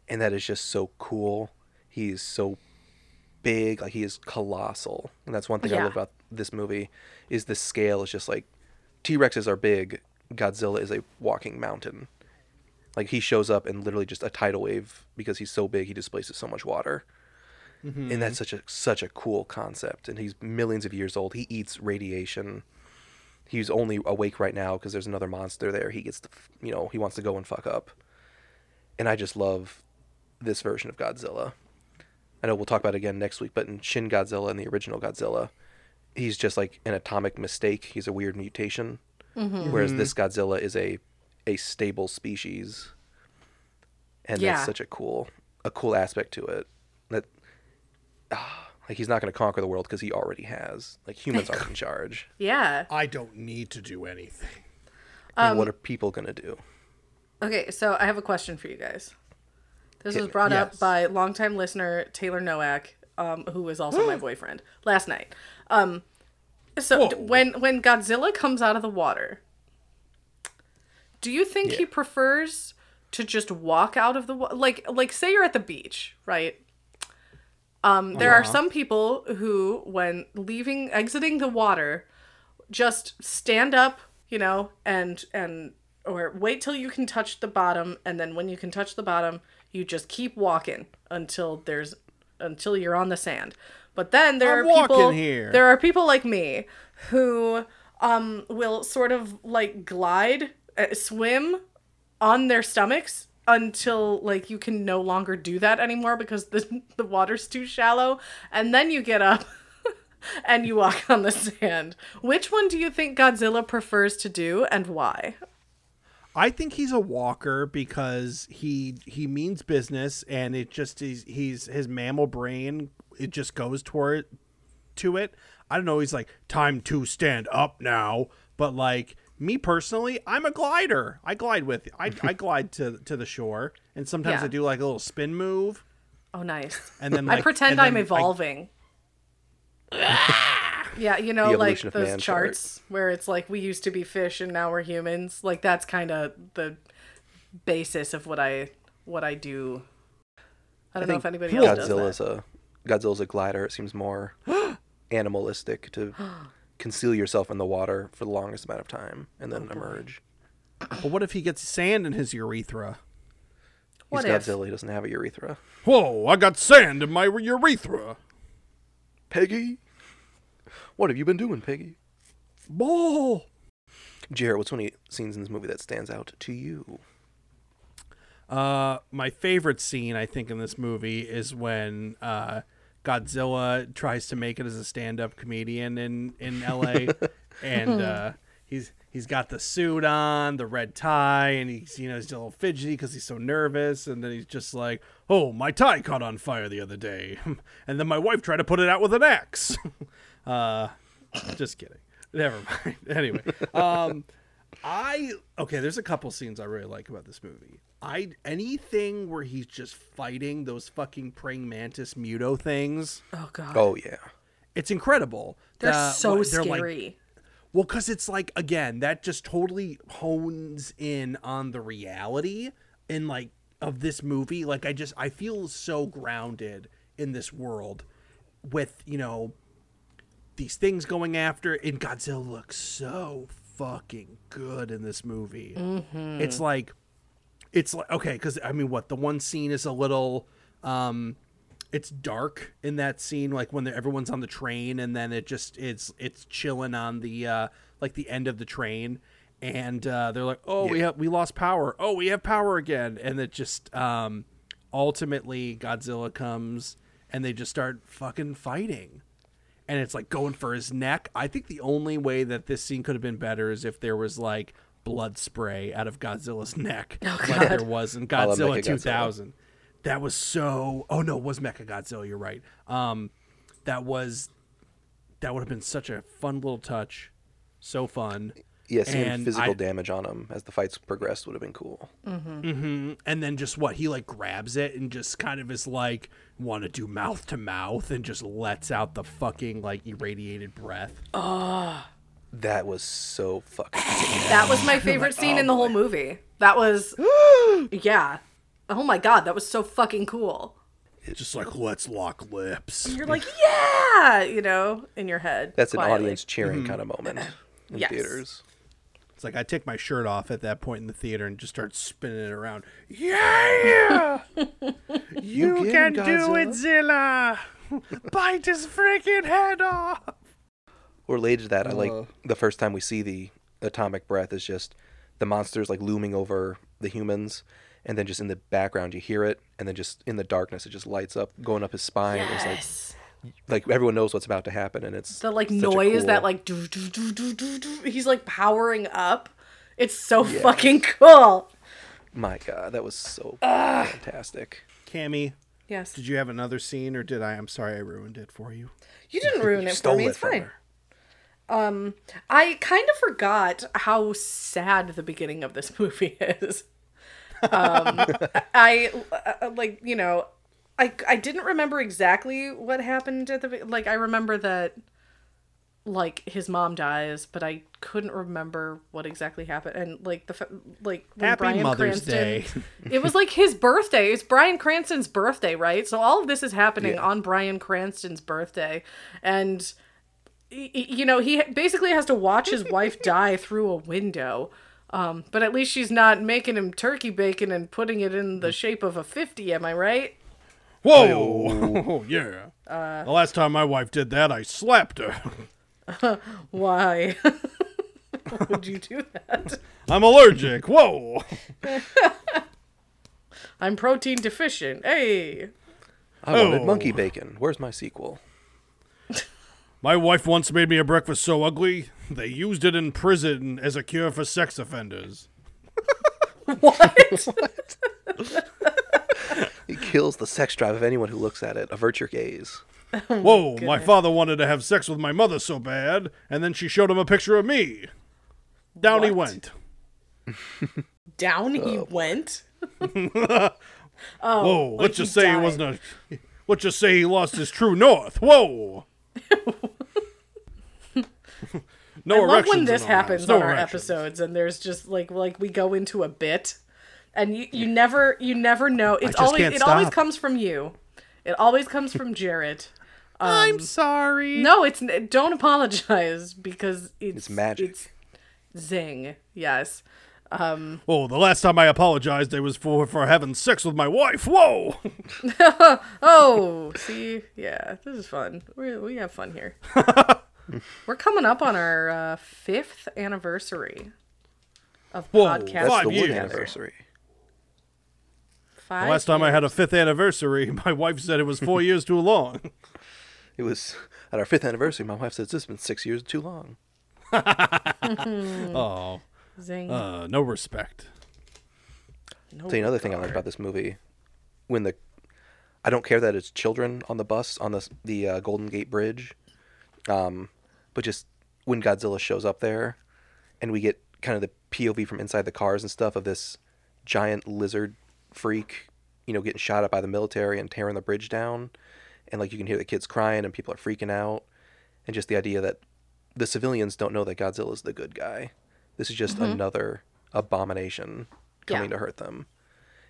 and that is just so cool. He's so big, like he is colossal, and that's one thing I love about this movie is the scale is just like T Rexes are big, Godzilla is a walking mountain. Like he shows up and literally just a tidal wave because he's so big he displaces so much water. Mm-hmm. And that's such a such a cool concept. And he's millions of years old. He eats radiation he's only awake right now because there's another monster there. He gets to, you know, he wants to go and fuck up. And I just love this version of Godzilla. I know we'll talk about it again next week, but in Shin Godzilla and the original Godzilla, he's just like an atomic mistake. He's a weird mutation. Whereas this Godzilla is a a stable species. And Yeah. that's such a cool a cool aspect to it. That ah, like he's not going to conquer the world because he already has. Like humans aren't in charge. Yeah. I don't need to do anything. Um, what are people going to do? Okay, so I have a question for you guys. This was brought Yes. up by longtime listener Taylor Noack, um, who is also my boyfriend, last night. Um, so Whoa. when when Godzilla comes out of the water, do you think he prefers to just walk out of the wa- like like say you're at the beach, right? Um, there are some people who, when leaving, exiting the water, just stand up, you know, and and or wait till you can touch the bottom, and then when you can touch the bottom, you just keep walking until there's until you're on the sand. But then there I'm are people here. there are people like me who um will sort of like glide, uh, swim on their stomachs until like you can no longer do that anymore because the the water's too shallow and then you get up and you walk on the sand. Which one do you think Godzilla prefers to do and why? I think he's a walker because he he means business and it just is he's his mammal brain it just goes toward to it. I don't know, he's like time to stand up now, but like me personally, I'm a glider. I glide with I I glide to to the shore and sometimes Yeah. I do like a little spin move Oh, nice. and then I pretend and I'm then I- evolving. yeah, you know, like those man charts where it's like we used to be fish and now we're humans. Like that's kind of the basis of what I what I do. I don't know if anybody else does Godzilla's that. a Godzilla's a glider. It seems more animalistic to conceal yourself in the water for the longest amount of time and Oh, then emerge. But what if he gets sand in his urethra? What He's if? Godzilla. He doesn't have a urethra. Whoa, I got sand in my urethra. Peggy, what have you been doing, Peggy? Ball. Jared, what's one of the scenes in this movie that stands out to you? Uh, my favorite scene, I think, in this movie is when uh, Godzilla tries to make it as a stand-up comedian in in L.A. and uh, he's he's got the suit on, the red tie, and he's you know he's a little fidgety because he's so nervous, and then he's just like, "Oh, my tie caught on fire the other day, and then my wife tried to put it out with an axe." uh, just kidding. Never mind. Anyway, um, I okay. There's a couple scenes I really like about this movie. I anything where he's just fighting those fucking praying mantis muto things. Oh god. Oh yeah. It's incredible. They're The- so what- they're like- scary. well, because it's like again that just totally hones in on the reality in like of this movie. Like I just I feel so grounded in this world with you know these things going after and Godzilla looks so fucking good in this movie. It's like it's like okay because I mean what the one scene is a little um it's dark in that scene like when everyone's on the train and then it just it's it's chilling on the uh like the end of the train. And uh they're like oh we have we lost power. Oh we have power again. And it just um ultimately godzilla comes and they just start fucking fighting and it's like going for his neck. I think the only way that this scene could have been better is if there was like blood spray out of godzilla's neck like there was in godzilla Mechagodzilla. 2000 that was so oh no it was mecha godzilla you're right. Um that was that would have been such a fun little touch. So fun Yeah, seeing And physical I- damage on him as the fights progressed would have been cool. Mm-hmm. Mm-hmm. and then just what he like grabs it and just kind of is like want to do mouth to mouth and just lets out the fucking like irradiated breath Ah, That was so fucking. That was my favorite scene in the oh, whole movie. That was Yeah. Oh my god, that was so fucking cool. It's just like let's lock lips You're like, yeah, you know, in your head. That's an audience cheering mm-hmm. kind of moment in Yes. theaters. It's like I take my shirt off at that point in the theater and just start spinning it around. Yeah, you, get can him, do it, Zilla. Bite his freaking head off. Related to that, I like Uh. the first time we see the atomic breath is just the monsters like looming over the humans, and then just in the background you hear it, and then just in the darkness it just lights up, going up his spine. It's Yes. like like everyone knows what's about to happen, and it's The like such a noise that like do, do, do, do, do, do. he's like powering up. It's so fucking cool. my god, that was so fantastic. Cammy, Yes. did you have another scene, or did I? I'm sorry, I ruined it for you. You didn't ruin You it for me. it It's from fine. her. I kind of forgot how sad the beginning of this movie is. Um, I uh, like you know, I I didn't remember exactly what happened at the like. I remember that like his mom dies, but I couldn't remember what exactly happened. And like the like when Happy Bryan Mother's Cranston, Day. it was like his birthday. It's Bryan Cranston's birthday, right? So all of this is happening Yeah. on Bryan Cranston's birthday, and you know he basically has to watch his wife die through a window. Um, but at least she's not making him turkey bacon and putting it in the shape of a fifty. Am I right? Whoa! Oh, yeah. Uh. the last time my wife did that, I slapped her. Why would you do that? I'm allergic. Whoa! I'm protein deficient. Hey. I wanted Oh. monkey bacon. Where's my sequel? My wife once made me a breakfast so ugly they used it in prison as a cure for sex offenders. What? It kills the sex drive of anyone who looks at it. Avert your gaze. Oh Whoa! My father wanted to have sex with my mother so bad, and then she showed him a picture of me. Down he went. Down he oh, went. Oh, Whoa! like let's just he say he wasn't a. Let's just say he lost his true north. Whoa! No I love when this happens. No on our episodes, and there's just like like we go into a bit, and you, you never you never know. It's always it always comes from you. It always comes from Jared. I'm sorry. No, it's don't apologize because it's It's magic. It's zing. Yes. Um, Oh, the last time I apologized, it was for for having sex with my wife. Whoa! Oh, see, yeah, this is fun. We we have fun here. We're coming up on our uh, fifth anniversary of Whoa, podcast. That's the one anniversary. Five. The last time I had a fifth anniversary, my wife said it was four years too long. It was at our fifth anniversary. My wife said this has been six years too long. Oh, Zing. uh, no respect. no Tell you another thing I like about this movie, when the, I don't care that it's children on the bus on the the uh, Golden Gate Bridge, um, but just when Godzilla shows up there, and we get kind of the POV from inside the cars and stuff of this giant lizard freak, you know, getting shot at by the military and tearing the bridge down, and like you can hear the kids crying and people are freaking out, and just the idea that the civilians don't know that Godzilla's the good guy. This is just mm-hmm. another abomination coming Yeah. to hurt them.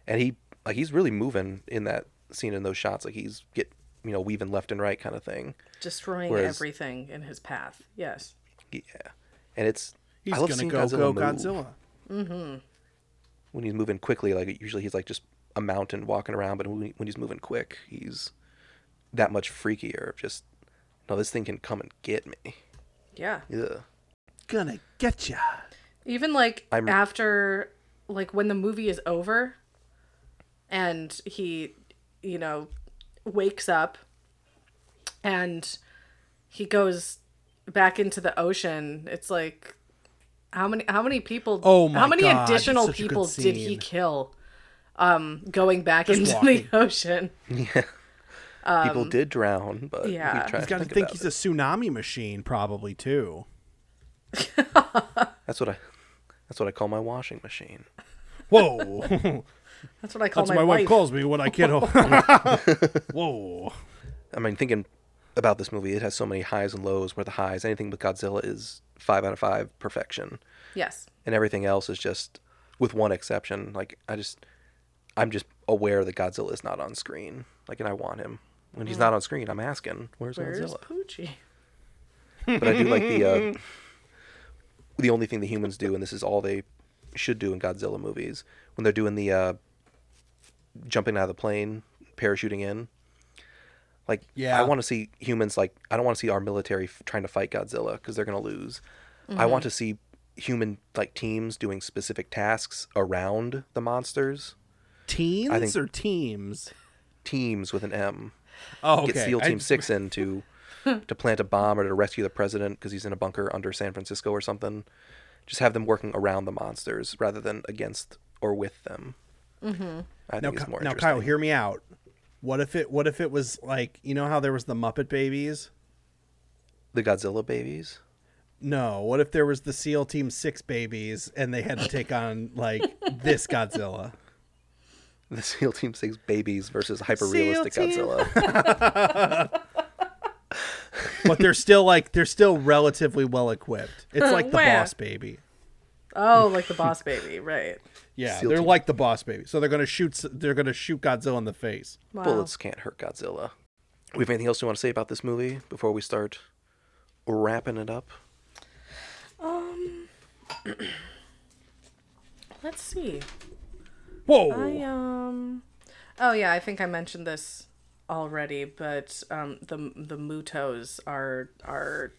And he like he's really moving in that scene in those shots. Like he's get you know weaving left and right kind of thing. destroying Whereas- everything in his path. Yes. Yeah, and it's He's I love gonna go Godzilla go move. Godzilla. when he's moving quickly. Like usually he's like just a mountain walking around, but when, he- when he's moving quick, he's that much freakier. Just no, this thing can come and get me. Yeah. Yeah, Gonna get ya. Even like I'm- after like when the movie is over and he you know wakes up and he goes back into the ocean, it's like how many how many people Oh my how many God, additional such a good people did he kill um going back Just into walking. the ocean? Yeah. people did drown, but Um, yeah. we try He's to got to think, think he's it. a tsunami machine, probably too. That's what I. That's what I call my washing machine. Whoa, That's what I call that's my, what my wife wife. calls me when I get home. Whoa, I mean, thinking about this movie, it has so many highs and lows. Where the highs, anything with Godzilla is five out of five perfection, Yes. and everything else is just, with one exception. Like I just, I'm just aware that Godzilla is not on screen. Like, and I want him. When he's not on screen, I'm asking, "Where's, Where's Godzilla?" Poochie? But I do like the uh, the only thing the humans do, and this is all they should do in Godzilla movies, when they're doing the uh, jumping out of the plane, parachuting in. Like, Yeah. I want to see humans like I don't want to see our military f- trying to fight Godzilla because they're gonna lose. I want to mm-hmm. see human like teams doing specific tasks around the monsters. teens I think- or teams? Teams with an M. Oh, okay. Get SEAL Team Six in to to plant a bomb or to rescue the president because he's in a bunker under San Francisco or something. Just have them working around the monsters rather than against or with them. Mm-hmm. I Now, think it's Ky- more now. Kyle, hear me out. What if it? What if it was like you know how there was the Muppet Babies? the Godzilla babies. No. What if there was the SEAL Team Six babies and they had to take on like this Godzilla? The SEAL Team Six babies versus hyper realistic Godzilla. But they're still like they're still relatively well equipped. It's like the Boss Baby. Oh, like the boss baby, right. Yeah, SEAL they're Team. like the Boss Baby. So they're gonna shoot. They're gonna shoot Godzilla in the face. Wow. Bullets can't hurt Godzilla. We have anything else you want to say about this movie before we start wrapping it up? Um, let's see. Whoa! I um Oh yeah, I think I mentioned this already, but um the the Mutos are are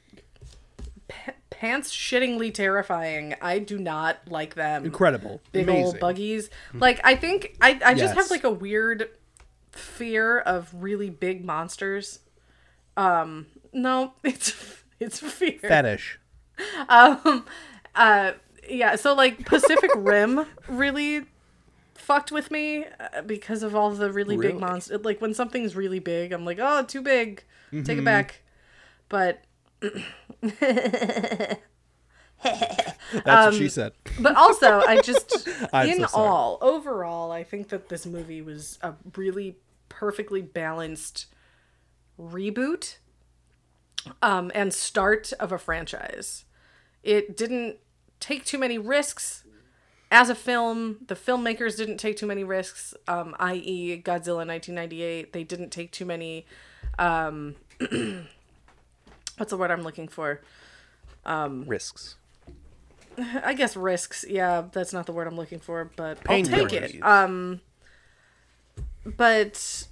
pa- pants shittingly terrifying. I do not like them. Incredible. Big Amazing. old buggies. Like I think I I just have like a weird fear of really big monsters. Um no, it's it's fear. Fetish. Um, uh, yeah. So like Pacific Rim really fucked with me uh, because of all the really, Really? big monsters. Like when something's really big, I'm like, oh, too big. Mm-hmm. Take it back. But That's Um, what she said. but also I just in so all overall I think that this movie was a really perfectly balanced reboot um and start of a franchise. It didn't take too many risks as a film. The filmmakers didn't take too many risks um i.e. Godzilla 1998. They didn't take too many um what's the word I'm looking for? Um, Risks. I guess risks. Yeah, that's not the word I'm looking for, but I'll take it. Um, but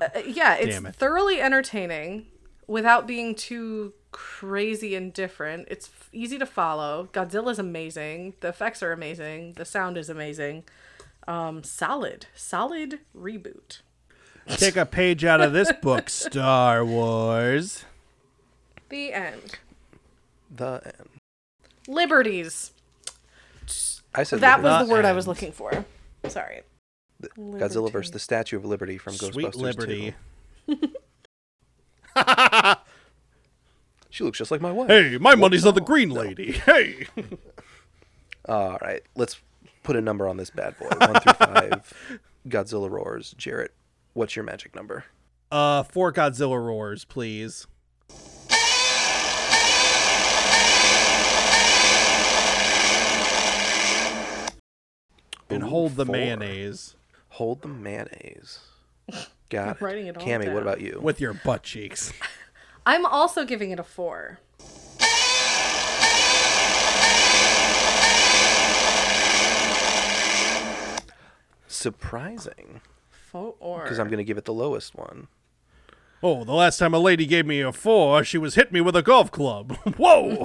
uh, yeah, it's it. thoroughly entertaining without being too crazy and different. It's f- easy to follow. Godzilla's amazing. The effects are amazing. The sound is amazing. Um, solid, solid reboot. Take a page out of this book, Star Wars. The end. The end. Liberties. I said That Liberty. was the The word I was looking for. Sorry. Godzilla versus the Statue of Liberty from Sweet Ghostbusters Liberty. 2. She looks just like my wife. Hey, my money's on the Green Lady. Hey. All right, let's put a number on this bad boy. One through five. Godzilla roars. Jared, what's your magic number? Uh, four Godzilla roars, please. And Ooh, hold the four. mayonnaise Hold the mayonnaise. Got it. writing it all Cammy, down. what about you? with your butt cheeks. I'm also giving it a four. Surprising, Four. because I'm gonna give it the lowest one. Oh, the last time a lady gave me a four, she was hit me with a golf club. Whoa!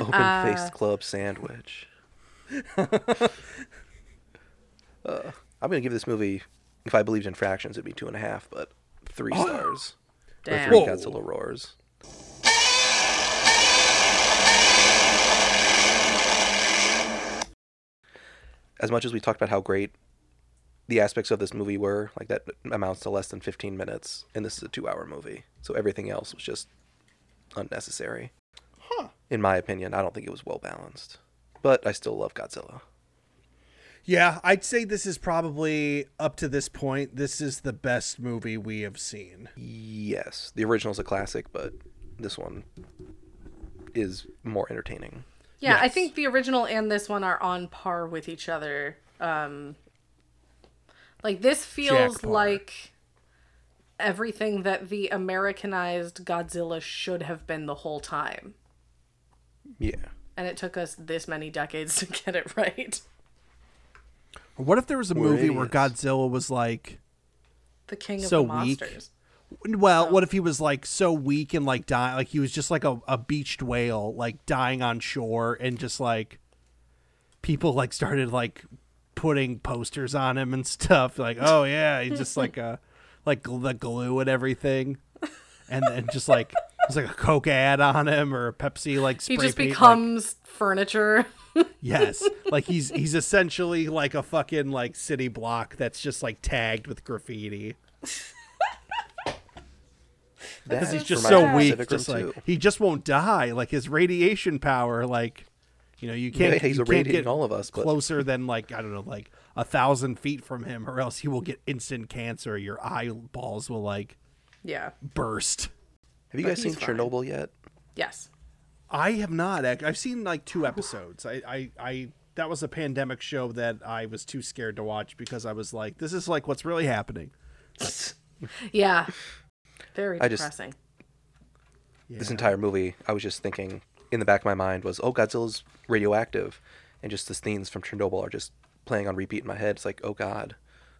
Open-faced uh, club sandwich. Uh, I'm gonna give this movie. If I believed in fractions, it'd be two and a half, but three stars. Or Damn. three Whoa. Godzilla roars. As much as we talked about how great the aspects of this movie were, like that amounts to less than 15 minutes, and this is a two-hour movie, so everything else was just unnecessary. Huh. In my opinion, I don't think it was well balanced, but I still love Godzilla. yeah, I'd say this is probably up to this point. This is the best movie we have seen. Yes, the original's a classic, but this one is more entertaining. Yeah, I think the original and this one are on par with each other. Um, like this feels like everything that the Americanized Godzilla should have been the whole time, Yeah. And it took us this many decades to get it right. What if there was a We're movie where. Godzilla was like, The king of So the weak. monsters. well, what if he was like so weak and like dying, like he was just like a, a beached whale, like dying on shore, and just like people like started like putting posters on him and stuff, like, oh yeah, he's just like a like the glue and everything, and then just like there's like a Coke ad on him or a Pepsi like spray He just paint, like- becomes furniture. Yes, like he's he's essentially like a fucking like city block that's just like tagged with graffiti because he's just so weak. Just like 2. he just won't die. Like his radiation power, like you know, you can't. Yeah, he's you can't get all of us, but- closer than like I don't know, like a thousand feet from him, or else he will get instant cancer. Your eyeballs will like yeah. burst. Have you But guys seen fine. Chernobyl yet? Yes. I have not. I've seen like two episodes. I, I, I that was a pandemic show that I was too scared to watch because I was like, this is like what's really happening. Yeah. Very I just- depressing. This entire movie, I was just thinking in the back of my mind was, oh, Godzilla's radioactive, and just the scenes from Chernobyl are just playing on repeat in my head. It's like, oh God,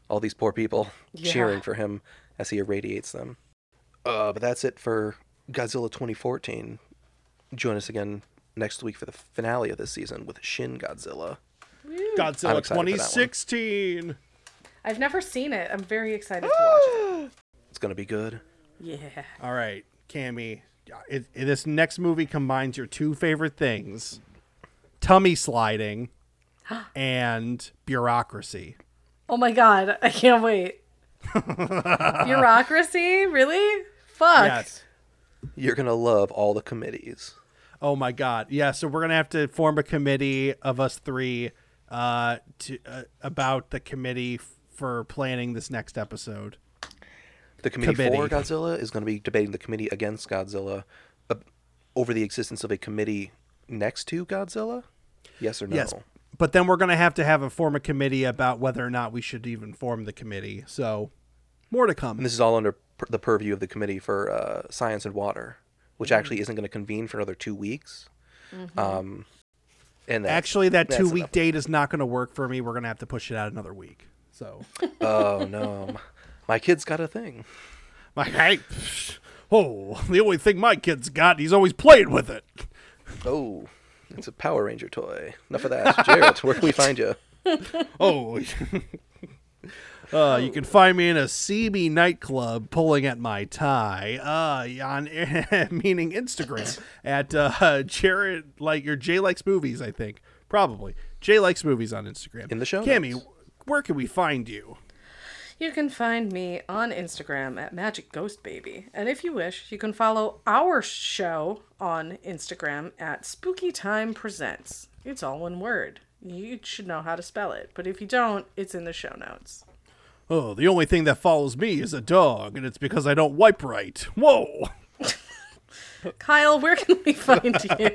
all these poor people Yeah. cheering for him as he irradiates them. Uh, but that's it for Godzilla 2014. Join us again next week for the finale of this season with Shin Godzilla. I'm Godzilla excited for that one. 2016. I've never seen it. I'm very excited to watch it. It's gonna be good. Yeah. All right, Cammy. It, it- this next movie combines your two favorite things: tummy sliding and bureaucracy. Oh my god, I can't wait. Bureaucracy? Really? Fuck. Yes. You're gonna love all the committees. Oh my god. Yeah, so we're going to have to form a committee of us 3 uh to uh, about the committee f- for planning this next episode. The committee, for Godzilla is going to be debating the committee against Godzilla uh, over the existence of a committee next to Godzilla. Yes or no? Yes. But then we're going to have to have a form a committee about whether or not we should even form the committee. So more to And come. this is all under per- the purview of the committee for uh, science and water, which actually isn't going to convene for another two weeks. Um, and that's, Actually, that 2 week enough. date is not going to work for me. We're going to have to push it out another week. So Oh no, my kid's got a thing. my hey, oh, the only thing my kid's got, he's always played with it. Oh, it's a Power Ranger toy. Enough of that, Jared. Where can we find you? oh. Uh, you can find me in a CB nightclub pulling at my tie. Uh, on meaning Instagram at uh, Jared like your Jay likes movies. I think probably Jay likes movies on Instagram. In the show Cammy, notes. where can we find you? You can find me on Instagram at Magic Ghost Baby. And if you wish, you can follow our show on Instagram at Spooky Time Presents. It's all one word. You should know how to spell it. But if you don't, it's in the show notes. Oh, the only thing that follows me is a dog, and it's because I don't wipe right. Whoa. Kyle, where can we find you?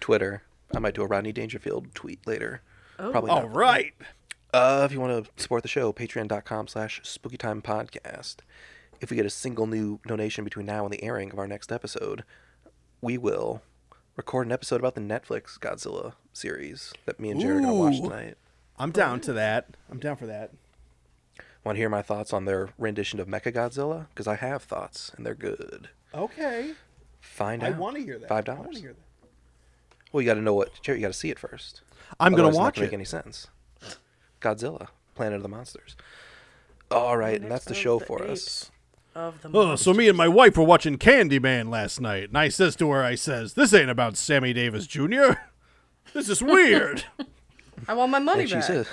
Twitter. I might do a Rodney Dangerfield tweet later. Oh. Probably All not. right. Uh, if you want to support the show, patreon.com slash spookytime podcast. If we get a single new donation between now and the airing of our next episode, we will record an episode about the Netflix Godzilla series that me and Jared are going to watch tonight. I'm down to that. I'm down for that. Want to hear my thoughts on their rendition of Mecha Godzilla? Because I have thoughts, and they're good. Okay. Find out. I out. want to hear that. Five I want dollars. to hear that. Well, you got to know what. Jared, you got to see it first. I'm gonna Otherwise, it's not watch gonna it. Make any sense? Godzilla, Planet of the Monsters. All right, and that's the show for us. Of the Oh, so me and my wife were watching Candyman last night, and I says to her, I says, "This ain't about Sammy Davis Jr. This is weird." I want my money And she back. says,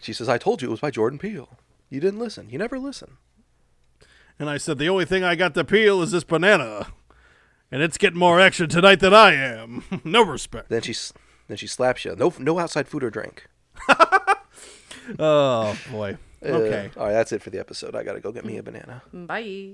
she says, I told you it was by Jordan Peele. You didn't listen. You never listen. and I said, "The only thing I got to peel is this banana, and it's getting more action tonight than I am. no respect." Then she, then she slaps you. No, no outside food or drink. Oh boy. Uh, Okay. all right, that's it for the episode. I gotta go get me a banana. Bye.